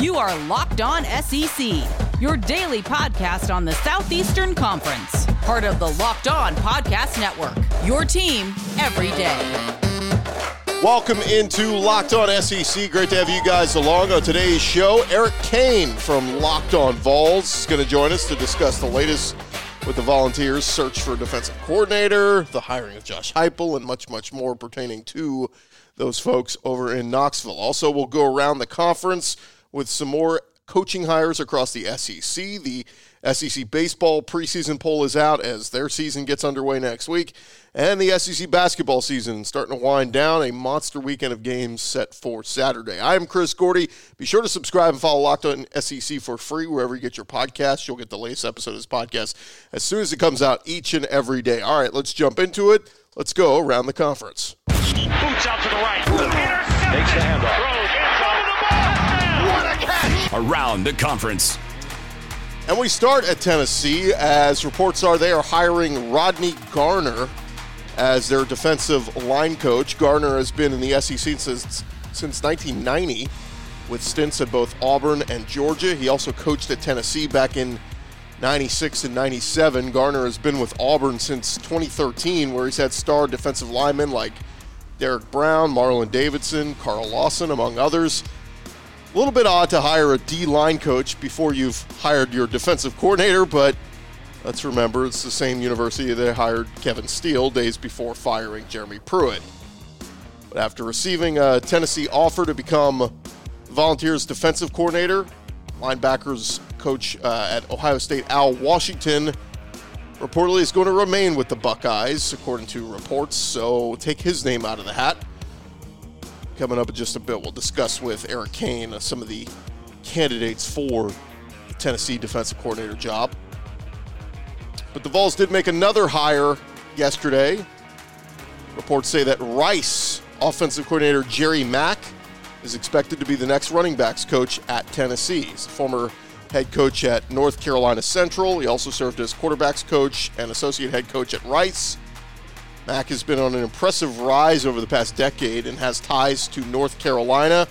You are Locked On SEC, your daily podcast on the Southeastern Conference, part of the Locked On Podcast Network. Your team every day. Welcome into Locked On SEC. Great to have you guys along on today's show. Eric Kane from Locked On Vols is going to join us to discuss the latest with the Volunteers' search for a defensive coordinator, the hiring of Josh Heupel, and much, much more pertaining to those folks over in Knoxville. Also, we'll go around the conference with some more coaching hires across the SEC. The SEC baseball preseason poll is out as their season gets underway next week. And the SEC basketball season starting to wind down. A monster weekend of games set for Saturday. I am Chris Gordy. Be sure to subscribe and follow Locked On SEC for free wherever you get your podcasts. You'll get the latest episode of this podcast as soon as it comes out each and every day. All right, let's jump into it. Let's go around the conference. Boots out to the right. Takes the handoff. Around the conference. And we start at Tennessee as reports are they are hiring Rodney Garner as their defensive line coach. Garner has been in the SEC since, since 1990 with stints at both Auburn and Georgia. He also coached at Tennessee back in 96 and 97. Garner has been with Auburn since 2013, where he's had star defensive linemen like Derrick Brown, Marlon Davidson, Carl Lawson, among others. A little bit odd to hire a D line coach before you've hired your defensive coordinator, but let's remember it's the same university that hired Kevin Steele days before firing Jeremy Pruitt. But after receiving a Tennessee offer to become Volunteers defensive coordinator, linebackers coach uh, at Ohio State Al Washington reportedly is going to remain with the Buckeyes, according to reports. So take his name out of the hat. Coming up in just a bit, we'll discuss with Eric Kane uh, some of the candidates for the Tennessee defensive coordinator job. But the Vols did make another hire yesterday. Reports say that Rice offensive coordinator Jerry Mack is expected to be the next running backs coach at Tennessee. He's a former head coach at North Carolina Central. He also served as quarterbacks coach and associate head coach at Rice. Mack has been on an impressive rise over the past decade and has ties to North Carolina,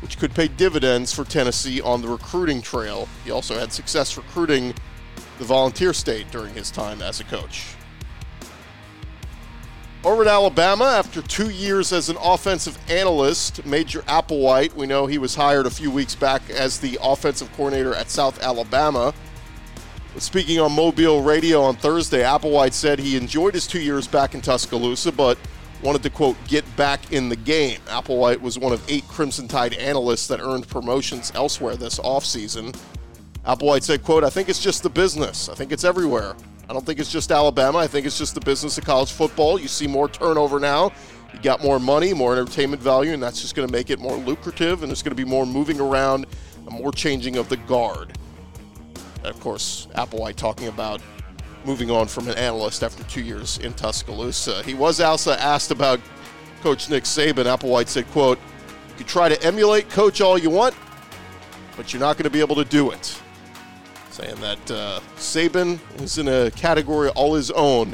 which could pay dividends for Tennessee on the recruiting trail. He also had success recruiting the volunteer state during his time as a coach. Over at Alabama, after two years as an offensive analyst, Major Applewhite, we know he was hired a few weeks back as the offensive coordinator at South Alabama. Speaking on Mobile Radio on Thursday, Applewhite said he enjoyed his two years back in Tuscaloosa, but wanted to, quote, get back in the game. Applewhite was one of eight Crimson Tide analysts that earned promotions elsewhere this offseason. Applewhite said, quote, I think it's just the business. I think it's everywhere. I don't think it's just Alabama. I think it's just the business of college football. You see more turnover now. You got more money, more entertainment value, and that's just going to make it more lucrative, and there's going to be more moving around and more changing of the guard. Of course, Applewhite talking about moving on from an analyst after two years in Tuscaloosa. He was also asked about Coach Nick Saban. Applewhite said, quote, you can try to emulate Coach all you want, but you're not going to be able to do it saying that uh, Saban is in a category all his own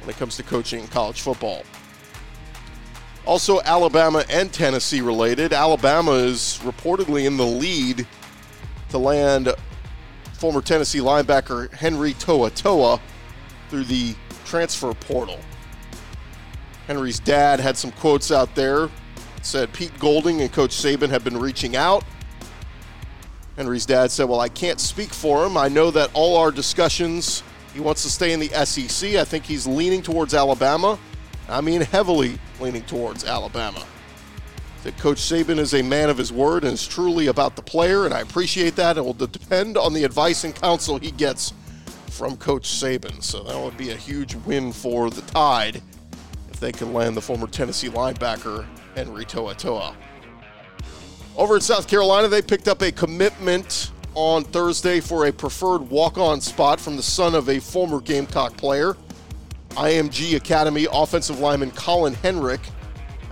when it comes to coaching college football. Also, Alabama and Tennessee related. Alabama is reportedly in the lead to land former Tennessee linebacker Henry To'oTo'o through the transfer portal. Henry's dad had some quotes out there. Said Pete Golding and Coach Saban have been reaching out Henry's dad said, Well, I can't speak for him. I know that all our discussions, he wants to stay in the SEC. I think he's leaning towards Alabama. I mean, heavily leaning towards Alabama. That Coach Saban is a man of his word and is truly about the player, and I appreciate that. It will depend on the advice and counsel he gets from Coach Saban. So that would be a huge win for the Tide if they can land the former Tennessee linebacker Henry To'oTo'o. Over in South Carolina, they picked up a commitment on Thursday for a preferred walk on spot from the son of a former Gamecock player. IMG Academy offensive lineman Colin Henrick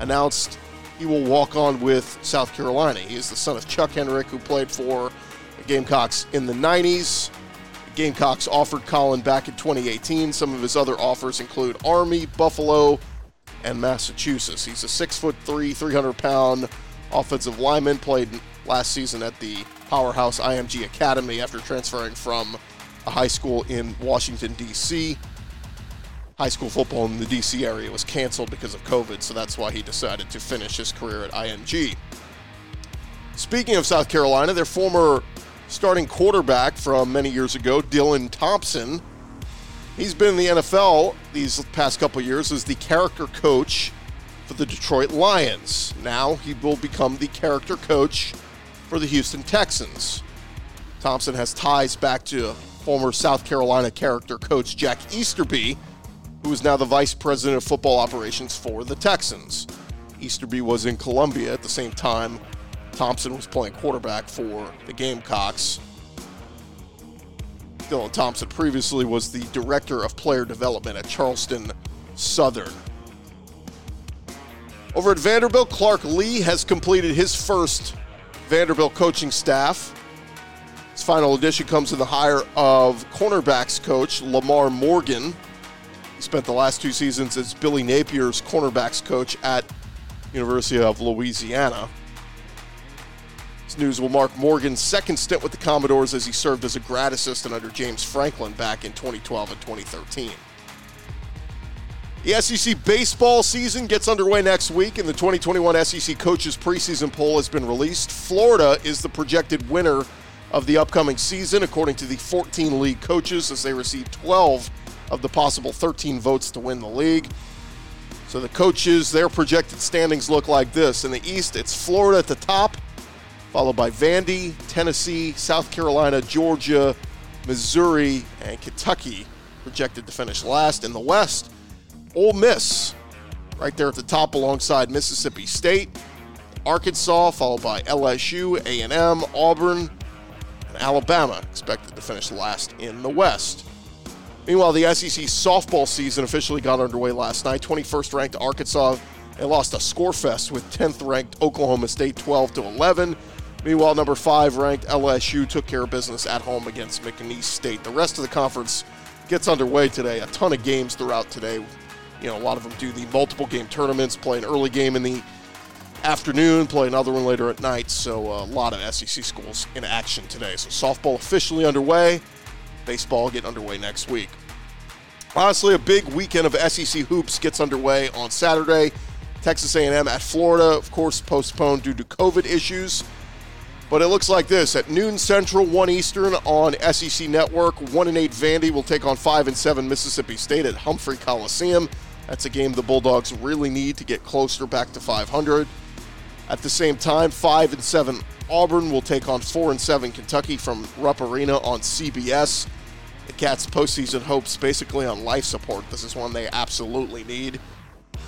announced he will walk on with South Carolina. He is the son of Chuck Henrick, who played for the Gamecocks in the 90s. The Gamecocks offered Colin back in 2018. Some of his other offers include Army, Buffalo, and Massachusetts. He's a six foot three, 300 pound offensive lineman, played last season at the powerhouse IMG Academy after transferring from a high school in Washington, D.C. High school football in the D.C. area was canceled because of COVID, so that's why he decided to finish his career at IMG. Speaking of South Carolina, their former starting quarterback from many years ago, Dylan Thompson, he's been in the NFL these past couple years as the character coach for the Detroit Lions. Now he will become the character coach for the Houston Texans. Thompson has ties back to former South Carolina character coach Jack Easterby, who is now the vice president of football operations for the Texans. Easterby was in Columbia at the same time Thompson was playing quarterback for the Gamecocks. Dylan Thompson previously was the director of player development at Charleston Southern. Over at Vanderbilt, Clark Lea has completed his first Vanderbilt coaching staff. His final addition comes in the hire of cornerbacks coach Lamar Morgan. Spent the last two seasons as Billy Napier's cornerbacks coach at University of Louisiana. This news will mark Morgan's second stint with the Commodores as he served as a grad assistant under James Franklin back in 2012 and 2013. The SEC baseball season gets underway next week, and the 2021 SEC Coaches Preseason Poll has been released. Florida is the projected winner of the upcoming season, according to the 14 league coaches, as they receive 12 of the possible 13 votes to win the league. So the coaches, their projected standings look like this. In the East, it's Florida at the top, followed by Vandy, Tennessee, South Carolina, Georgia, Missouri, and Kentucky, projected to finish last. In the West, Ole Miss, right there at the top alongside Mississippi State, Arkansas, followed by LSU, A&M, Auburn, and Alabama, expected to finish last in the West. Meanwhile, the SEC softball season officially got underway last night. 21st ranked Arkansas and lost a score fest with 10th ranked Oklahoma State 12 to 11. Meanwhile, number five ranked LSU took care of business at home against McNeese State. The rest of the conference gets underway today. A ton of games throughout today you know, a lot of them do the multiple game tournaments, play an early game in the afternoon, play another one later at night. So a lot of SEC schools in action today. So softball officially underway. Baseball get underway next week. Honestly, a big weekend of SEC hoops gets underway on Saturday. Texas A&M at Florida, of course, postponed due to COVID issues. But it looks like this at noon Central, one Eastern on SEC Network. One and eight Vandy will take on five and seven Mississippi State at Humphrey Coliseum. That's a game the Bulldogs really need to get closer back to 500. At the same time, 5 and 7 Auburn will take on 4 and 7 Kentucky from Rupp Arena on CBS. The Cats' postseason hopes basically on life support. This is one they absolutely need.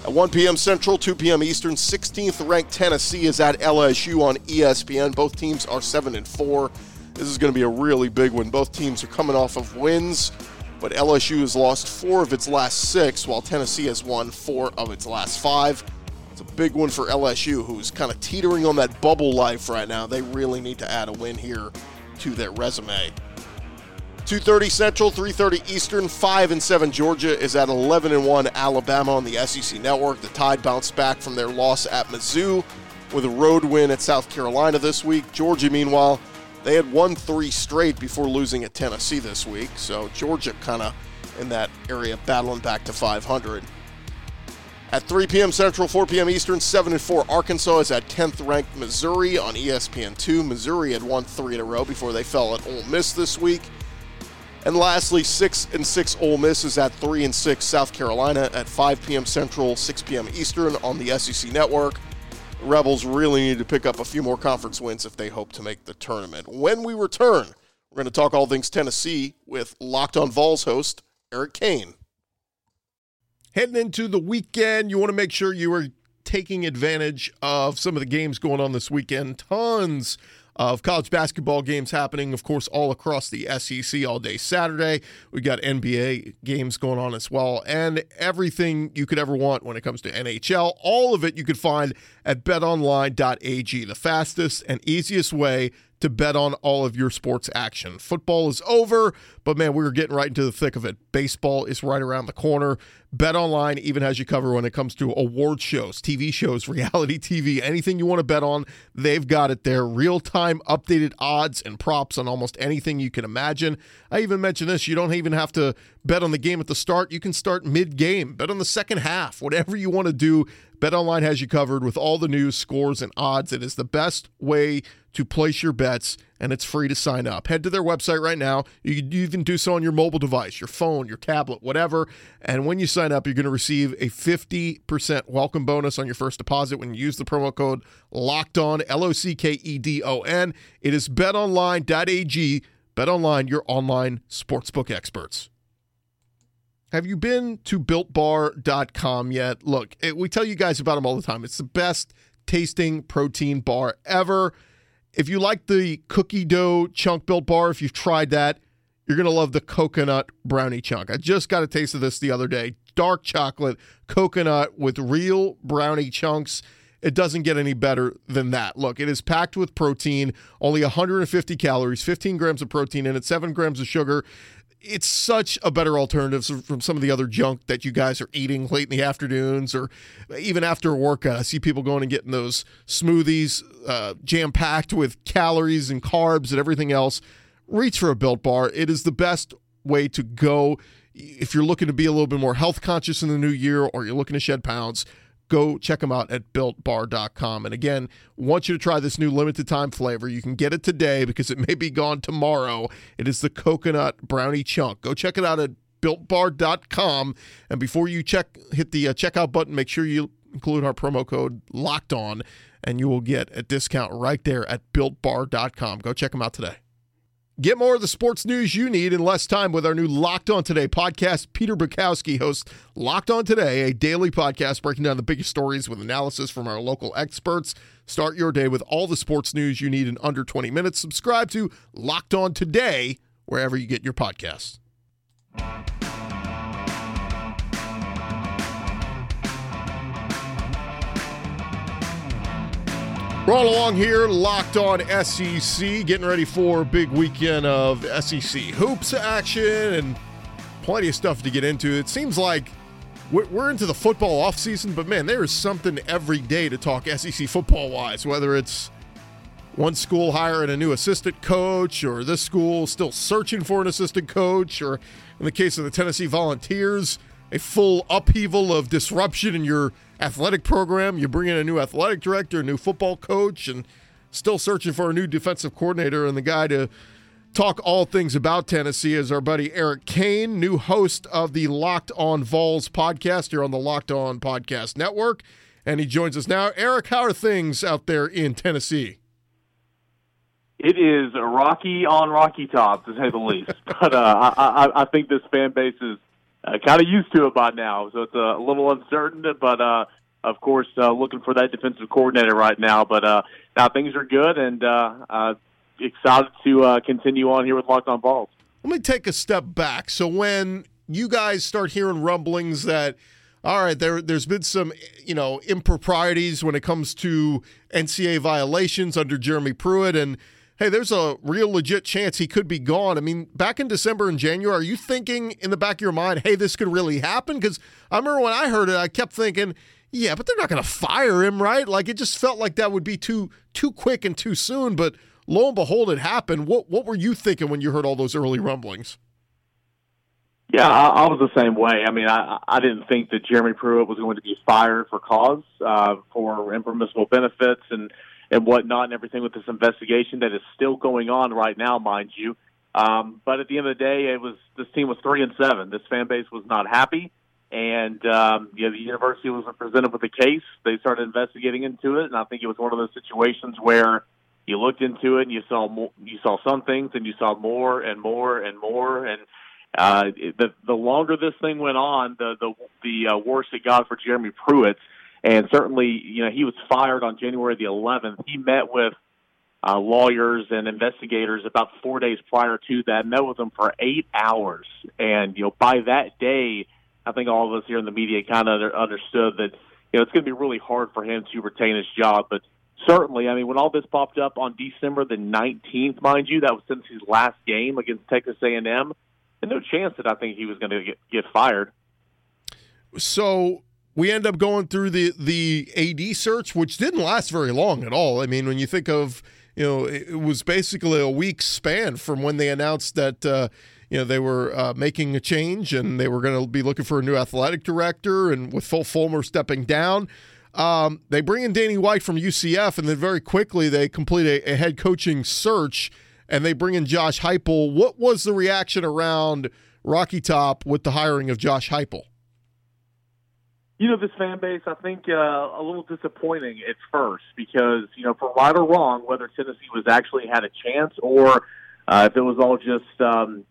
At 1 p.m. Central, 2 p.m. Eastern, 16th ranked Tennessee is at LSU on ESPN. Both teams are 7 and 4. This is going to be a really big one. Both teams are coming off of wins but LSU has lost four of its last six, while Tennessee has won four of its last five. It's a big one for LSU, who's kind of teetering on that bubble life right now. They really need to add a win here to their resume. 2:30 Central, 3:30 Eastern, 5 and 7 Georgia is at 11 and 1 Alabama on the SEC network. The Tide bounced back from their loss at Mizzou with a road win at South Carolina this week. Georgia meanwhile they had won three straight before losing at Tennessee this week, so Georgia kind of in that area battling back to 500. At 3 p.m. Central, 4 p.m. Eastern, 7 and 4 Arkansas is at 10th ranked Missouri on ESPN2. Missouri had won three in a row before they fell at Ole Miss this week. And lastly, 6 and 6 Ole Miss is at 3 and 6 South Carolina at 5 p.m. Central, 6 p.m. Eastern on the SEC network. Rebels really need to pick up a few more conference wins if they hope to make the tournament. When we return, we're going to talk all things Tennessee with Locked on Vols host Eric Kane. Heading into the weekend, you want to make sure you are taking advantage of some of the games going on this weekend. Tons of college basketball games happening, of course, all across the SEC all day Saturday. We got NBA games going on as well, and everything you could ever want when it comes to NHL. All of it you could find at betonline.ag, the fastest and easiest way to bet on all of your sports action. Football is over, but man, we're getting right into the thick of it. Baseball is right around the corner. Bet Online even has you covered when it comes to award shows, TV shows, reality TV, anything you want to bet on, they've got it there. Real time updated odds and props on almost anything you can imagine. I even mentioned this you don't even have to bet on the game at the start. You can start mid game, bet on the second half, whatever you want to do. BetOnline has you covered with all the news, scores, and odds. It is the best way to place your bets, and it's free to sign up. Head to their website right now. You can even do so on your mobile device, your phone, your tablet, whatever. And when you sign up, you're going to receive a 50% welcome bonus on your first deposit when you use the promo code LOCKED ON, L O C K E D O N. It is betonline.ag. BetOnline, your online sportsbook experts. Have you been to builtbar.com yet? Look, it, we tell you guys about them all the time. It's the best tasting protein bar ever. If you like the cookie dough chunk built bar, if you've tried that, you're going to love the coconut brownie chunk. I just got a taste of this the other day. Dark chocolate, coconut with real brownie chunks. It doesn't get any better than that. Look, it is packed with protein, only 150 calories, 15 grams of protein in it, 7 grams of sugar it's such a better alternative from some of the other junk that you guys are eating late in the afternoons or even after a workout. I see people going and getting those smoothies uh, jam packed with calories and carbs and everything else. Reach for a built bar. It is the best way to go if you're looking to be a little bit more health conscious in the new year or you're looking to shed pounds go check them out at builtbar.com. And again, want you to try this new limited time flavor. You can get it today because it may be gone tomorrow. It is the coconut brownie chunk. Go check it out at builtbar.com. And before you check, hit the uh, checkout button, make sure you include our promo code locked on and you will get a discount right there at builtbar.com. Go check them out today. Get more of the sports news you need in less time with our new Locked On Today podcast. Peter Bukowski hosts Locked On Today, a daily podcast breaking down the biggest stories with analysis from our local experts. Start your day with all the sports news you need in under 20 minutes. Subscribe to Locked On Today wherever you get your podcasts. Roll along here, locked on SEC, getting ready for big weekend of SEC hoops action and plenty of stuff to get into. It seems like we're into the football offseason, but man, there is something every day to talk SEC football wise, whether it's one school hiring a new assistant coach, or this school still searching for an assistant coach, or in the case of the Tennessee Volunteers, a full upheaval of disruption in your athletic program. You bring in a new athletic director, a new football coach, and still searching for a new defensive coordinator. And the guy to talk all things about Tennessee is our buddy Eric Kane, new host of the Locked On Vols podcast here on the Locked On Podcast Network. And he joins us now. Eric, how are things out there in Tennessee? It is rocky on rocky top, to say the least. But uh, I, I, I think this fan base is uh, kind of used to it by now, so it's a little uncertain. But uh, of course, uh, looking for that defensive coordinator right now. But uh, now things are good, and uh, uh, excited to uh, continue on here with Locked On Vols. Let me take a step back. So when you guys start hearing rumblings that all right, there there's been some you know improprieties when it comes to NCAA violations under Jeremy Pruitt and hey, there's a real legit chance he could be gone. I mean, back in December and January, are you thinking in the back of your mind, hey, this could really happen? Because I remember when I heard it, I kept thinking, yeah, but they're not going to fire him, right? Like it just felt like that would be too too quick and too soon. But lo and behold, it happened. What what were you thinking when you heard all those early rumblings? Yeah, I, I was the same way. I mean, I I didn't think that Jeremy Pruitt was going to be fired for cause uh, for impermissible benefits and and whatnot and everything with this investigation that is still going on right now, mind you. Um, but at the end of the day, it was this team was three and seven. This fan base was not happy, and um, you the university was presented with a case. They started investigating into it, and I think it was one of those situations where you looked into it and you saw more, you saw some things, and you saw more and more and more, and uh, the the longer this thing went on, the the the uh, worse it got for Jeremy Pruitt. And certainly, you know, he was fired on January the 11th. He met with uh, lawyers and investigators about four days prior to that. Met with them for eight hours, and you know by that day, I think all of us here in the media kind of understood that you know it's going to be really hard for him to retain his job, but certainly, I mean, when all this popped up on December the 19th, mind you, that was since his last game against Texas A&M, and no chance that I think he was going to get, get fired. So we end up going through the the AD search, which didn't last very long at all. I mean, when you think of you know, it was basically a week span from when they announced that uh, you know they were uh, making a change and they were going to be looking for a new athletic director, and with Phil Fulmer stepping down. Um, they bring in Danny White from UCF, and then very quickly they complete a, a head coaching search, and they bring in Josh Heupel. What was the reaction around Rocky Top with the hiring of Josh Heupel? You know, this fan base, I think, uh, a little disappointing at first because, you know, for right or wrong, whether Tennessee was actually had a chance or uh, if it was all just, um,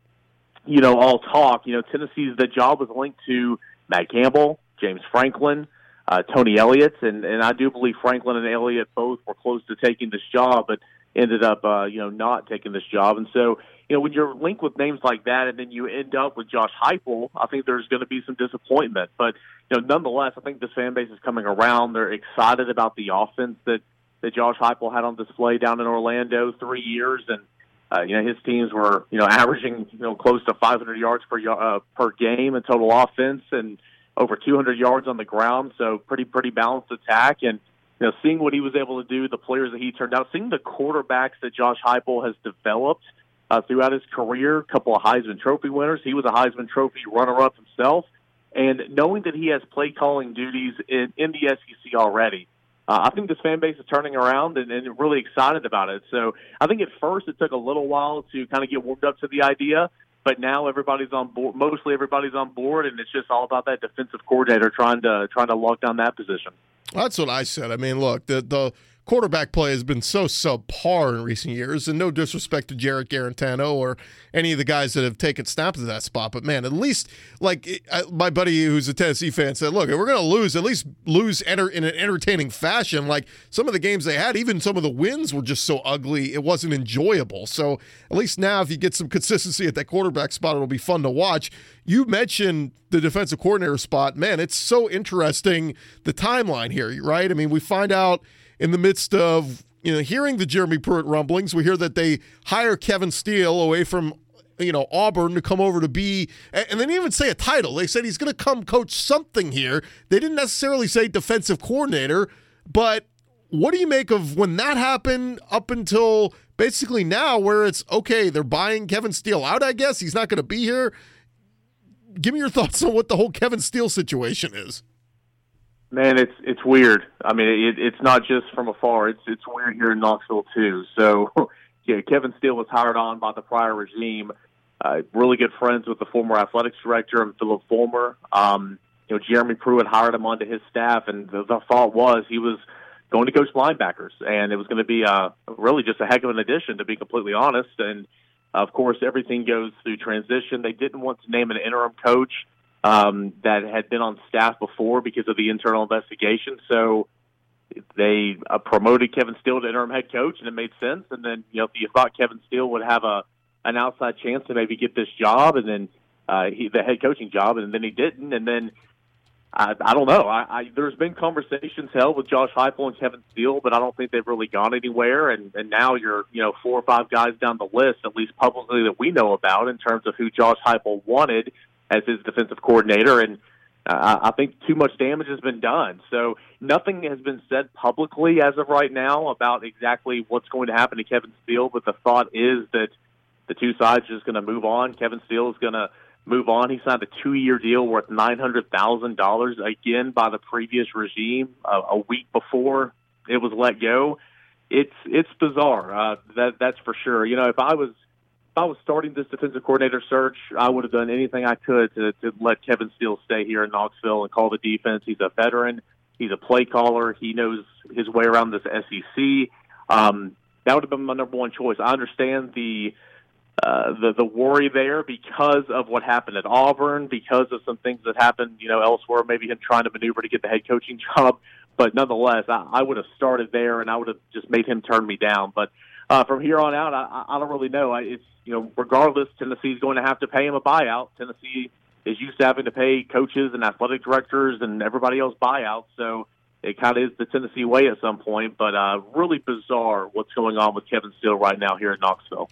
you know, all talk, you know, Tennessee's the job was linked to Matt Campbell, James Franklin, uh, Tony Elliott, and and I do believe Franklin and Elliott both were close to taking this job, but ended up uh, you know not taking this job. And so you know when you're linked with names like that, and then you end up with Josh Heupel, I think there's going to be some disappointment. But you know nonetheless, I think this fan base is coming around. They're excited about the offense that that Josh Heupel had on display down in Orlando three years and. Uh, you know his teams were you know averaging you know close to 500 yards per uh, per game in total offense, and over 200 yards on the ground, so pretty pretty balanced attack. And you know, seeing what he was able to do, the players that he turned out, seeing the quarterbacks that Josh Heupel has developed uh, throughout his career, a couple of Heisman Trophy winners. He was a Heisman Trophy runner-up himself, and knowing that he has play calling duties in, in the SEC already. Uh, I think this fan base is turning around and, and really excited about it. So I think at first it took a little while to kind of get warmed up to the idea, but now everybody's on board. Mostly everybody's on board, and it's just all about that defensive coordinator trying to trying to lock down that position. That's what I said. I mean, look, the the quarterback play has been so subpar in recent years, and no disrespect to Jarrett Guarantano or any of the guys that have taken snaps at that spot, but man, at least like my buddy who's a Tennessee fan said, look, if we're going to lose, at least lose enter- in an entertaining fashion. Like some of the games they had, even some of the wins were just so ugly, it wasn't enjoyable. So at least now, if you get some consistency at that quarterback spot, it'll be fun to watch. You mentioned the defensive coordinator spot. Man, it's so interesting the timeline here, right? I mean, we find out in the midst of you know hearing the Jeremy Pruitt rumblings. We hear that they hire Kevin Steele away from you know Auburn to come over to be, and they didn't even say a title. They said he's going to come coach something here. They didn't necessarily say defensive coordinator, but what do you make of when that happened up until basically now, where it's okay, they're buying Kevin Steele out? I guess he's not going to be here. Give me your thoughts on what the whole Kevin Steele situation is. Man, it's it's weird. I mean, it, it's not just from afar. It's it's weird here in Knoxville too. So, yeah, Kevin Steele was hired on by the prior regime. Uh, really good friends with the former athletics director and Philip Fulmer. Um, you know, Jeremy Pruitt hired him onto his staff, and the, the thought was he was going to coach linebackers, and it was going to be uh, really just a heck of an addition, to be completely honest. And of course, everything goes through transition. They didn't want to name an interim coach um, that had been on staff before because of the internal investigation. So they uh, promoted Kevin Steele to interim head coach, and it made sense. And then you know you thought Kevin Steele would have a an outside chance to maybe get this job, and then uh, he the head coaching job, and then he didn't. And then I, I don't know. I, I there's been conversations held with Josh Heupel and Kevin Steele, but I don't think they've really gone anywhere. And and now you're you know four or five guys down the list, at least publicly that we know about, in terms of who Josh Heupel wanted as his defensive coordinator, and uh, I think too much damage has been done. So nothing has been said publicly as of right now about exactly what's going to happen to Kevin Steele. But the thought is that the two sides are just going to move on. Kevin Steele is going to move on. He signed a two-year deal worth nine hundred thousand dollars again by the previous regime uh, a week before it was let go. It's it's bizarre. Uh, that that's for sure. You know, if I was if I was starting this defensive coordinator search, I would have done anything I could to, to let Kevin Steele stay here in Knoxville and call the defense. He's a veteran. He's a play caller. He knows his way around this SEC. Um, that would have been my number one choice. I understand the uh, the the worry there because of what happened at Auburn, because of some things that happened, you know, elsewhere. Maybe him trying to maneuver to get the head coaching job, but nonetheless, I, I would have started there, and I would have just made him turn me down. But uh, from here on out, I, I don't really know. I, it's you know, regardless, Tennessee's going to have to pay him a buyout. Tennessee is used to having to pay coaches and athletic directors and everybody else buyouts, so it kind of is the Tennessee way at some point. But uh, really bizarre what's going on with Kevin Steele right now here in Knoxville.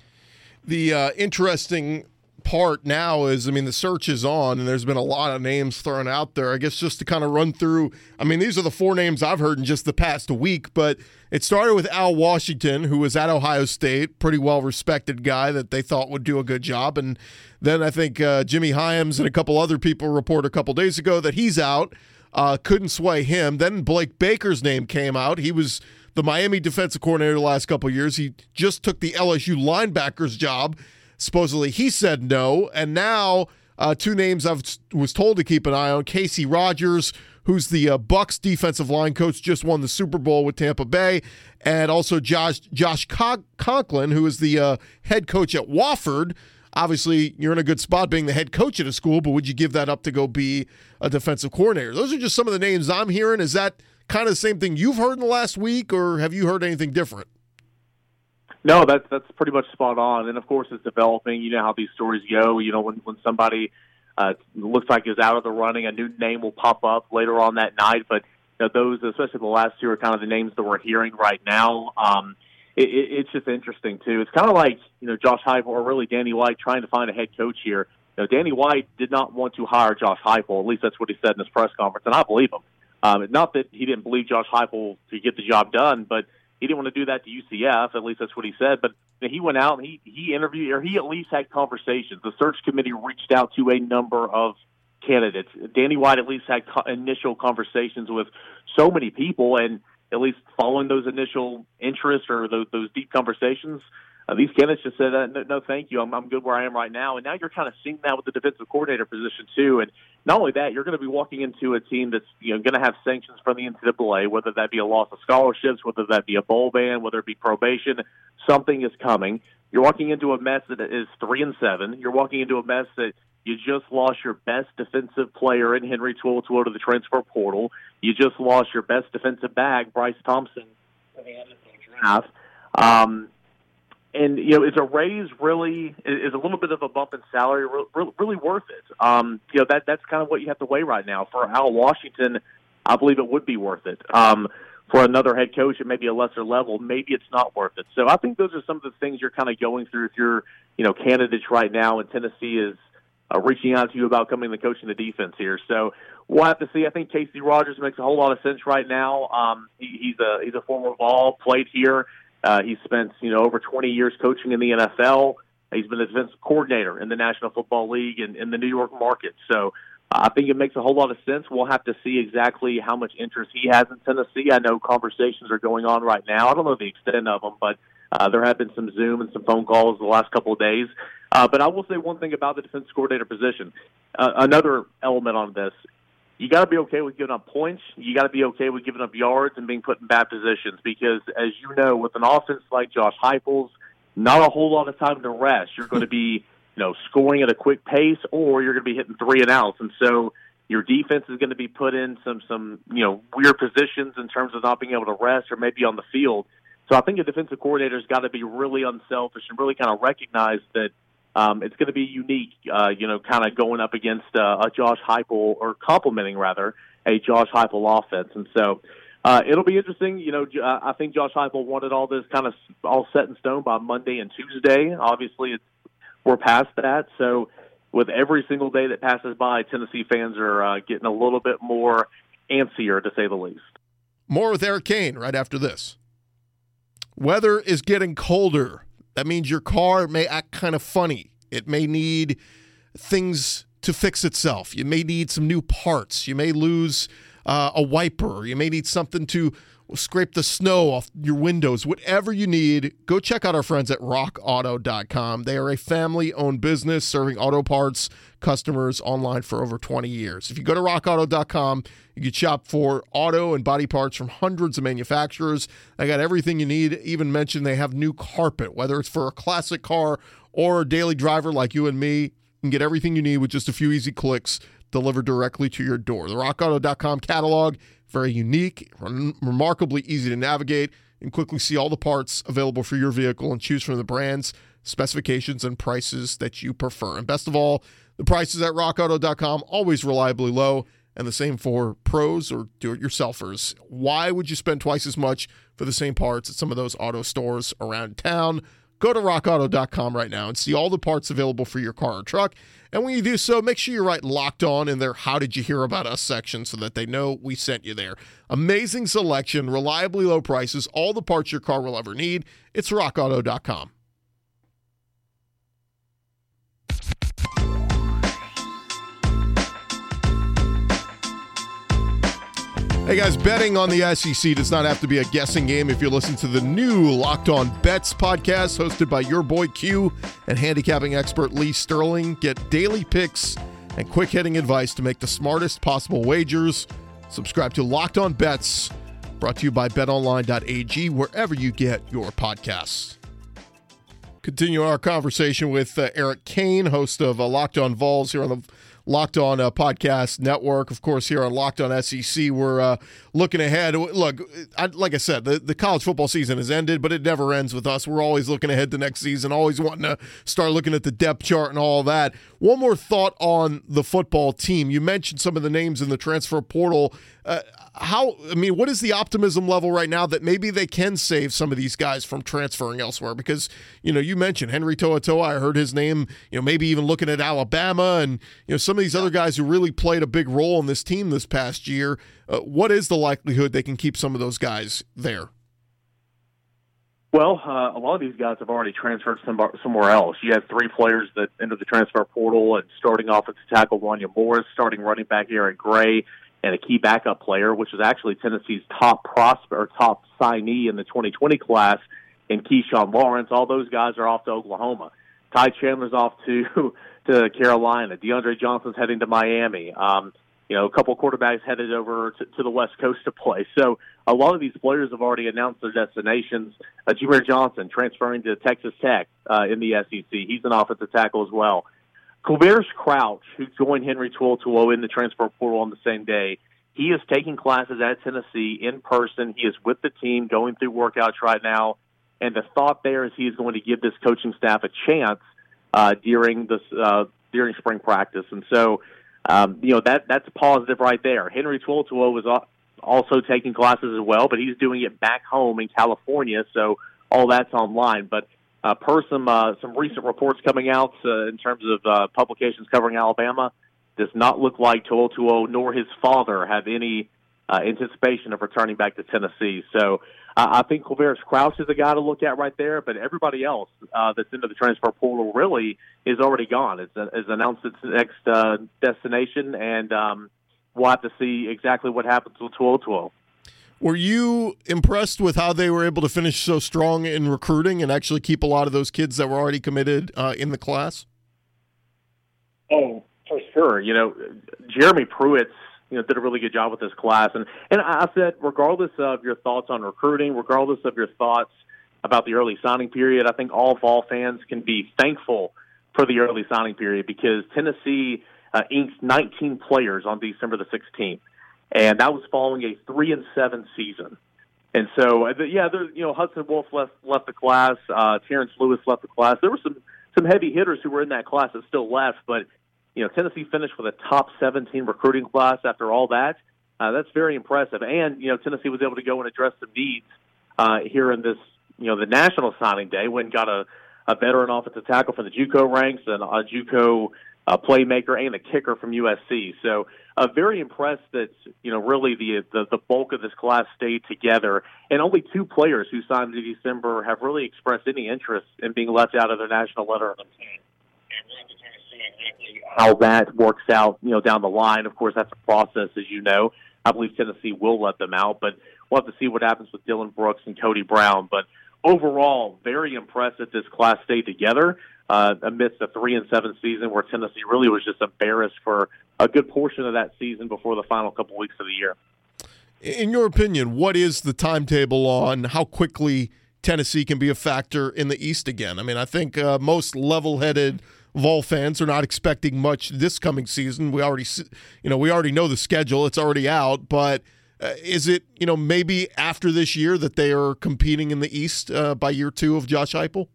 The uh, interesting part now is, I mean, the search is on, and there's been a lot of names thrown out there. I guess just to kind of run through, I mean, these are the four names I've heard in just the past week, but it started with Al Washington, who was at Ohio State, pretty well respected guy that they thought would do a good job. And then I think uh, Jimmy Hyams and a couple other people report a couple days ago that he's out. Uh, couldn't sway him. Then Blake Baker's name came out. He was the Miami defensive coordinator the last couple years. He just took the LSU linebackers job Supposedly he said no, and now uh, two names I was told to keep an eye on: Kacy Rodgers, who's the uh, Bucs defensive line coach, just won the Super Bowl with Tampa Bay, and also Josh Josh Conklin, who is the uh, head coach at Wofford. Obviously, you're in a good spot being the head coach at a school, but would you give that up to go be a defensive coordinator? Those are just some of the names I'm hearing. Is that kind of the same thing you've heard in the last week, or have you heard anything different? No, that's that's pretty much spot on. And of course, it's developing. You know how these stories go. You know when when somebody uh, looks like is out of the running, a new name will pop up later on that night. But you know, those, especially the last two, are kind of the names that we're hearing right now. Um, it, it, it's just interesting too. It's kind of like you know Josh Heupel or really Danny White trying to find a head coach here. Know, Danny White did not want to hire Josh Heupel. At least that's what he said in his press conference, and I believe him. Um, not that he didn't believe Josh Heupel to get the job done, but he didn't want to do that to UCF. At least that's what he said. But he went out and he he interviewed, or he at least had conversations. The search committee reached out to a number of candidates. Danny White at least had co- initial conversations with so many people, and at least following those initial interests or those, those deep conversations, uh, these candidates just said, uh, no, no, thank you. I'm, I'm good where I am right now. And now you're kind of seeing that with the defensive coordinator position too. And not only that, you're going to be walking into a team that's you know going to have sanctions from the NCAA, whether that be a loss of scholarships, whether that be a bowl ban, whether it be probation. Something is coming. You're walking into a mess that is three and seven. You're walking into a mess that you just lost your best defensive player in Henry To'oTo'o to the transfer portal. You just lost your best defensive back, Bryce Thompson, to the NFL draft. Um, and you know, is a raise really is a little bit of a bump in salary really, worth it? Um, you know, that that's kind of what you have to weigh right now. For Al Washington, I believe it would be worth it. Um, for another head coach at maybe a lesser level, maybe it's not worth it. So I think those are some of the things you're kind of going through if you're, you know, candidates right now, and Tennessee is uh, reaching out to you about coming the coach in the defense here. So we'll have to see. I think Kacy Rodgers makes a whole lot of sense right now. Um, he, he's a he's a former ball played here. Uh, he spent you know over 20 years coaching in the NFL. He's been a defensive coordinator in the National Football League and in the New York market. So I think it makes a whole lot of sense. We'll have to see exactly how much interest he has in Tennessee. I know conversations are going on right now. I don't know the extent of them, but uh, there have been some Zoom and some phone calls the last couple of days. Uh, but I will say one thing about the defense coordinator position. Uh, another element on this you got to be okay with giving up points. You got to be okay with giving up yards and being put in bad positions because, as you know, with an offense like Josh Heupel's, not a whole lot of time to rest. You're going to be, you know, scoring at a quick pace, or you're going to be hitting three and outs, and so your defense is going to be put in some some you know weird positions in terms of not being able to rest or maybe on the field. So I think a defensive coordinator's got to be really unselfish and really kind of recognize that um, it's going to be unique, uh, you know, kind of going up against uh, a Josh Heupel or complementing rather a Josh Heupel offense, and so uh, it'll be interesting. You know, I think Josh Heupel wanted all this kind of all set in stone by Monday and Tuesday. Obviously, it's, we're past that, so with every single day that passes by, Tennessee fans are uh, getting a little bit more antsier, to say the least. More with Eric Kane right after this. Weather is getting colder. That means your car may act kind of funny. It may need things to fix itself. You may need some new parts. You may lose uh, a wiper. You may need something to scrape the snow off your windows, whatever you need, go check out our friends at rockauto.com. They are a family owned business serving auto parts customers online for over 20 years. If you go to rockauto.com, you can shop for auto and body parts from hundreds of manufacturers. They got everything you need. Even mentioned they have new carpet, whether it's for a classic car or a daily driver like you and me. You can get everything you need with just a few easy clicks delivered directly to your door. The rockauto.com catalog very unique, remarkably easy to navigate. and quickly see all the parts available for your vehicle and choose from the brands, specifications, and prices that you prefer. And best of all, the prices at rockauto.com always reliably low and the same for pros or do-it-yourselfers. Why would you spend twice as much for the same parts at some of those auto stores around town? Go to rockauto.com right now and see all the parts available for your car or truck. And when you do so, make sure you write locked on in their How Did You Hear About Us section so that they know we sent you there. Amazing selection, reliably low prices, all the parts your car will ever need. It's rockauto.com. Hey guys, betting on the SEC does not have to be a guessing game if you listen to the new Locked On Bets podcast hosted by your boy Q and handicapping expert Lee Sterling. Get daily picks and quick hitting advice to make the smartest possible wagers. Subscribe to Locked On Bets, brought to you by betonline.ag, wherever you get your podcasts. Continue our conversation with uh, Eric Kane, host of uh, Locked On Vols here on the Locked On uh, Podcast Network. Of course, here on Locked On SEC, we're uh, looking ahead. Look, I, like I said, the, the college football season has ended, but it never ends with us. We're always looking ahead to next season, always wanting to start looking at the depth chart and all that. One more thought on the football team. You mentioned some of the names in the transfer portal. Uh, how I mean, what is the optimism level right now that maybe they can save some of these guys from transferring elsewhere? Because you know, you mentioned Henry To'oTo'o. I heard his name. You know, maybe even looking at Alabama and you know some of these other guys who really played a big role in this team this past year. Uh, what is the likelihood they can keep some of those guys there? Well, uh, a lot of these guys have already transferred somewhere else. You have three players that entered the transfer portal, and starting offensive tackle Wanya Morris, starting running back Aaron Gray, and a key backup player, which was actually Tennessee's top prospect or top signee in the 2020 class, in Keyshawn Lawrence. All those guys are off to Oklahoma. Ty Chandler's off to to Carolina. DeAndre Johnson's heading to Miami. Um, you know, a couple quarterbacks headed over to, to the West Coast to play. So a lot of these players have already announced their destinations. Uh, Jahmir Johnson transferring to Texas Tech uh, in the SEC. He's an offensive tackle as well. Quavaris Crouch, who joined Henry To'oTo'o in the transfer portal on the same day, he is taking classes at Tennessee in person. He is with the team going through workouts right now. And the thought there is he is going to give this coaching staff a chance uh, during this uh, during spring practice. And so, um, you know that that's positive right there. Henry To'oTo'o was also taking classes as well, but he's doing it back home in California. So all that's online. But uh, per some uh, some recent reports coming out uh, in terms of uh, publications covering Alabama, does not look like To'oTo'o nor his father have any uh, anticipation of returning back to Tennessee. So uh, I think Quavaris Crouch is a guy to look at right there, but everybody else uh, that's into the transfer portal really is already gone. It's, uh, it's announced its next uh, destination, and um, we'll have to see exactly what happens with To'oTo'o. Were you impressed with how they were able to finish so strong in recruiting and actually keep a lot of those kids that were already committed uh, in the class? Oh, for sure. You know, Jeremy Pruitt's you know did a really good job with this class, and and I said, regardless of your thoughts on recruiting, regardless of your thoughts about the early signing period, I think all Vol fans can be thankful for the early signing period because Tennessee uh, inked 19 players on December the 16th and that was following a three and seven season. And so, uh, yeah, there, you know, Hudson Wolf left left the class. Uh, Terrence Lewis left the class. There were some some heavy hitters who were in that class that still left, but you know, Tennessee finished with a top 17 recruiting class after all that. Uh, that's very impressive. And you know, Tennessee was able to go and address some needs uh, here in this, you know, the national signing day. And got a a veteran offensive tackle from the JUCO ranks and a JUCO uh, playmaker and a kicker from USC. So uh, very impressed that you know really the, the the bulk of this class stayed together, and only two players who signed in December have really expressed any interest in being left out of their national letter of intent. How that works out, you know, down the line. Of course, that's a process, as you know. I believe Tennessee will let them out, but we'll have to see what happens with Dylan Brooks and Cody Brown. But overall, very impressed that this class stayed together uh, amidst a three and seven season where Tennessee really was just embarrassed for a good portion of that season before the final couple weeks of the year. In your opinion, what is the timetable on how quickly Tennessee can be a factor in the East again? I mean, I think uh, most level-headed Vol fans are not expecting much this coming season. We already, you know, we already know the schedule; it's already out, but Uh, is it you know maybe after this year that they are competing in the East uh, by year two of Josh Heupel?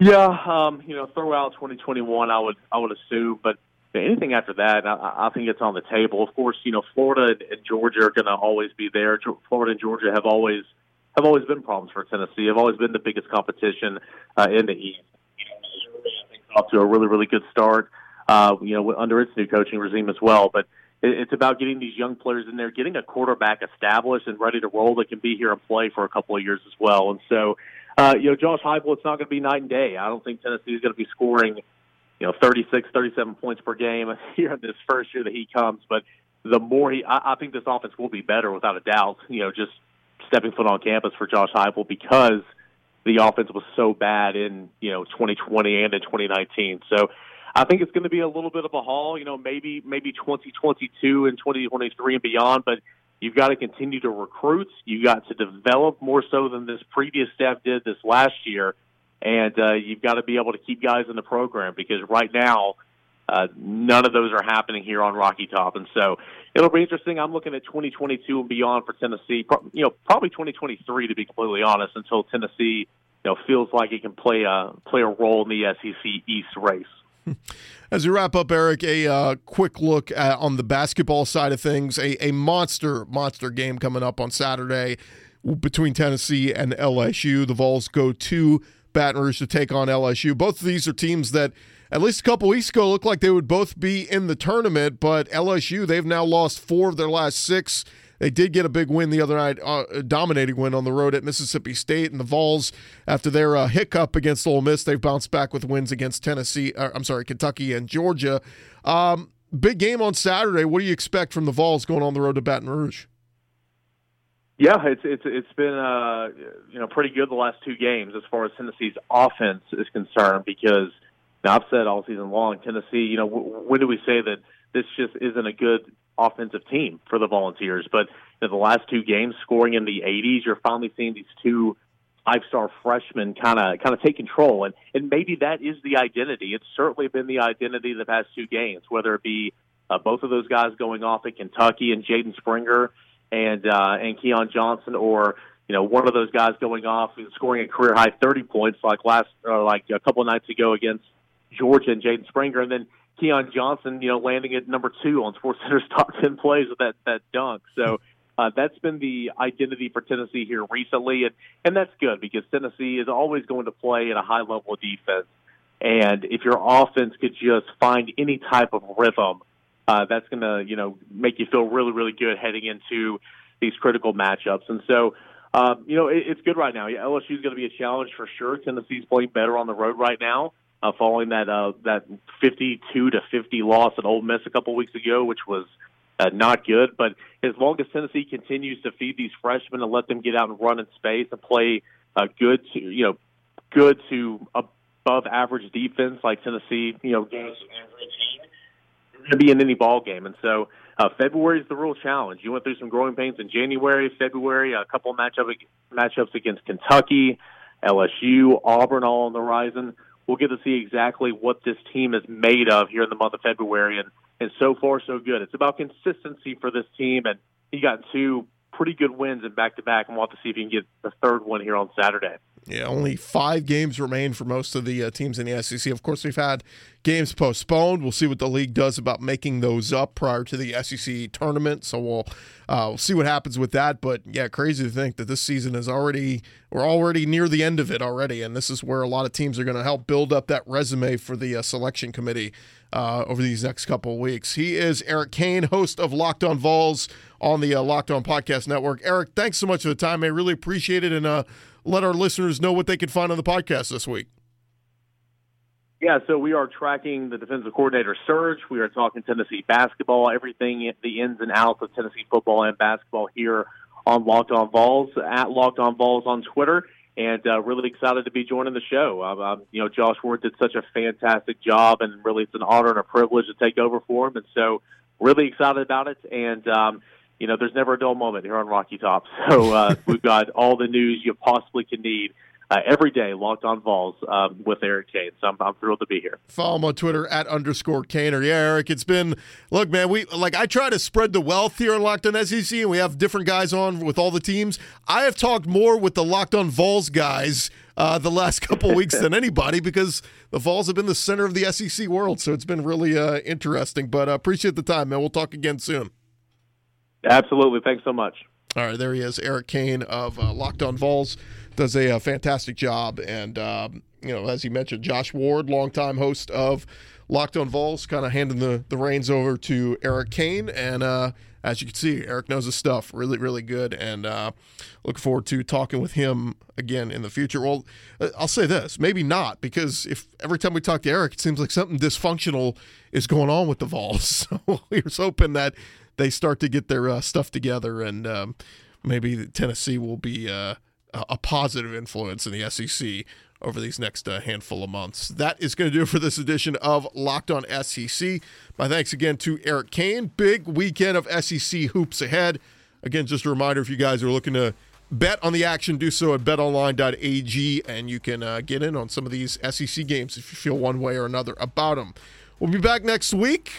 Yeah, um, you know, throw out 2021, I would I would assume, but anything after that, I, I think it's on the table. Of course, you know, Florida and Georgia are going to always be there. Florida and Georgia have always have always been problems for Tennessee. Have always been the biggest competition uh, in the East. Off to a really really good start. Uh, you know, under its new coaching regime as well, but it's about getting these young players in there, getting a quarterback established and ready to roll that can be here and play for a couple of years as well. And so, uh, you know, Josh Heupel, it's not going to be night and day. I don't think Tennessee is going to be scoring, you know, 36, 37 points per game here in this first year that he comes. But the more he, I, I think this offense will be better without a doubt. You know, just stepping foot on campus for Josh Heupel because the offense was so bad in you know 2020 and in 2019. So I think it's going to be a little bit of a haul. You know, maybe maybe 2022 and 2023 and beyond, but you've got to continue to recruit. You've got to develop more so than this previous staff did this last year, and uh, you've got to be able to keep guys in the program because right now. Uh, none of those are happening here on Rocky Top, and so it'll be interesting. I'm looking at 2022 and beyond for Tennessee. You know, probably 2023 to be completely honest, until Tennessee, you know, feels like it can play a play a role in the SEC East race. As we wrap up, Eric, a uh, quick look at, on the basketball side of things. A, a monster, monster game coming up on Saturday between Tennessee and LSU. The Vols go to Baton Rouge to take on LSU. Both of these are teams that, at least a couple weeks ago, looked like they would both be in the tournament, but LSU, they've now lost four of their last six they did get a big win the other night, uh, a dominating win on the road at Mississippi State. And the Vols, after their uh, hiccup against Ole Miss, they've bounced back with wins against Tennessee. Uh, I'm sorry, Kentucky and Georgia. Um, big game on Saturday. What do you expect from the Vols going on the road to Baton Rouge? Yeah, it's it's it's been uh you know pretty good the last two games as far as Tennessee's offense is concerned because now I've said all season long Tennessee you know w- when do we say that this just isn't a good offensive team for the Volunteers. But in the last two games, scoring in the 80s, you're finally seeing these two five-star freshmen kind of kind of take control, and and maybe that is the identity. It's certainly been the identity the past two games, whether it be uh, both of those guys going off at Kentucky and Jaden Springer and uh, and Keon Johnson, or you know one of those guys going off and scoring a career high 30 points like last or like a couple nights ago against Georgia and Jaden Springer, and then Keon Johnson, you know, landing at number two on SportsCenter's top ten plays with that that dunk. So uh, that's been the identity for Tennessee here recently, and and that's good because Tennessee is always going to play at a high level of defense. And if your offense could just find any type of rhythm, uh, that's going to you know make you feel really really good heading into these critical matchups. And so. Um, you know, it, it's good right now. LSU is going to be a challenge for sure. Tennessee's playing better on the road right now uh, following that uh, that 52 to 50 loss at Ole Miss a couple weeks ago, which was uh, not good. But as long as Tennessee continues to feed these freshmen and let them get out and run in space and play uh, good to you know good to above average defense like Tennessee, you know, going to be in any ball game. And so uh, February is the real challenge. You went through some growing pains in January, February, a couple matchup matchups against Kentucky, LSU, Auburn, all on the horizon we'll get to see exactly what this team is made of here in the month of February. And, and so far, so good. It's about consistency for this team. And he got two pretty good wins in back to back, and we'll have to see if he can get the third one here on Saturday. Yeah, only five games remain for most of the uh, teams in the SEC. Of course, we've had games postponed. We'll see what the league does about making those up prior to the SEC tournament. So we'll uh, we'll see what happens with that. But yeah, crazy to think that this season is already we're already near the end of it already, and this is where a lot of teams are going to help build up that resume for the uh, selection committee uh, over these next couple of weeks. He is Eric Kane, host of Locked On Vols on the uh, Locked On Podcast Network. Eric, thanks so much for the time. I really appreciate it, and uh, let our listeners know what they can find on the podcast this week. Yeah, so we are tracking the defensive coordinator search. We are talking Tennessee basketball, everything, the ins and outs of Tennessee football and basketball here on Locked On Vols, at Locked On Vols on Twitter. And uh, really excited to be joining the show. Um, um, you know, Josh Ward did such a fantastic job, and really it's an honor and a privilege to take over for him. And so, really excited about it. And, um, you know, there's never a dull moment here on Rocky Top. So uh, we've got all the news you possibly can need uh, every day, Locked On Vols um, with Eric Kane. So I'm, I'm, thrilled to be here. Follow him on Twitter at underscore Cainer. Yeah, Eric, it's been look, man. We like I try to spread the wealth here on Locked On SEC, and we have different guys on with all the teams. I have talked more with the Locked On Vols guys. Uh, the last couple weeks than anybody because the Vols have been the center of the SEC world. So it's been really uh, interesting. But uh, appreciate the time, man. We'll talk again soon. Absolutely. Thanks so much. All right, there he is, Eric Kane of uh, Locked On Vols does a, a fantastic job. And, um, you know, as he mentioned, Josh Ward, longtime host of Locked on Vols, kind of handing the, the reins over to Eric Kane, And uh, as you can see, Eric knows his stuff really, really good. And uh, looking forward to talking with him again in the future. Well, uh, I'll say this maybe not, because if every time we talk to Eric, it seems like something dysfunctional is going on with the Vols. So here's hoping that they start to get their uh, stuff together and um, maybe Tennessee will be uh, a positive influence in the SEC over these next uh, handful of months. That is going to do it for this edition of Locked On SEC. My thanks again to Eric Kane. Big weekend of SEC hoops ahead. Again, just a reminder if you guys are looking to bet on the action, do so at betonline.ag, and you can uh, get in on some of these SEC games if you feel one way or another about them. We'll be back next week.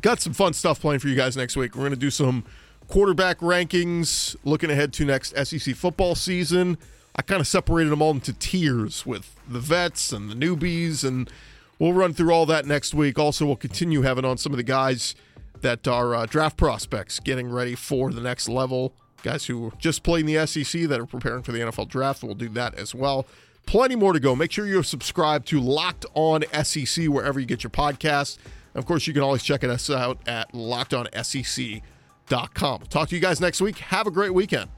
Got some fun stuff playing for you guys next week. We're going to do some quarterback rankings, looking ahead to next SEC football season. I kind of separated them all into tiers with the vets and the newbies, and we'll run through all that next week. Also, we'll continue having on some of the guys that are uh, draft prospects getting ready for the next level. Guys who just played in the SEC that are preparing for the NFL draft. We'll do that as well. Plenty more to go. Make sure you're subscribed to Locked On SEC wherever you get your podcasts. Of course, you can always check us out at lockedonsec.com. Talk to you guys next week. Have a great weekend.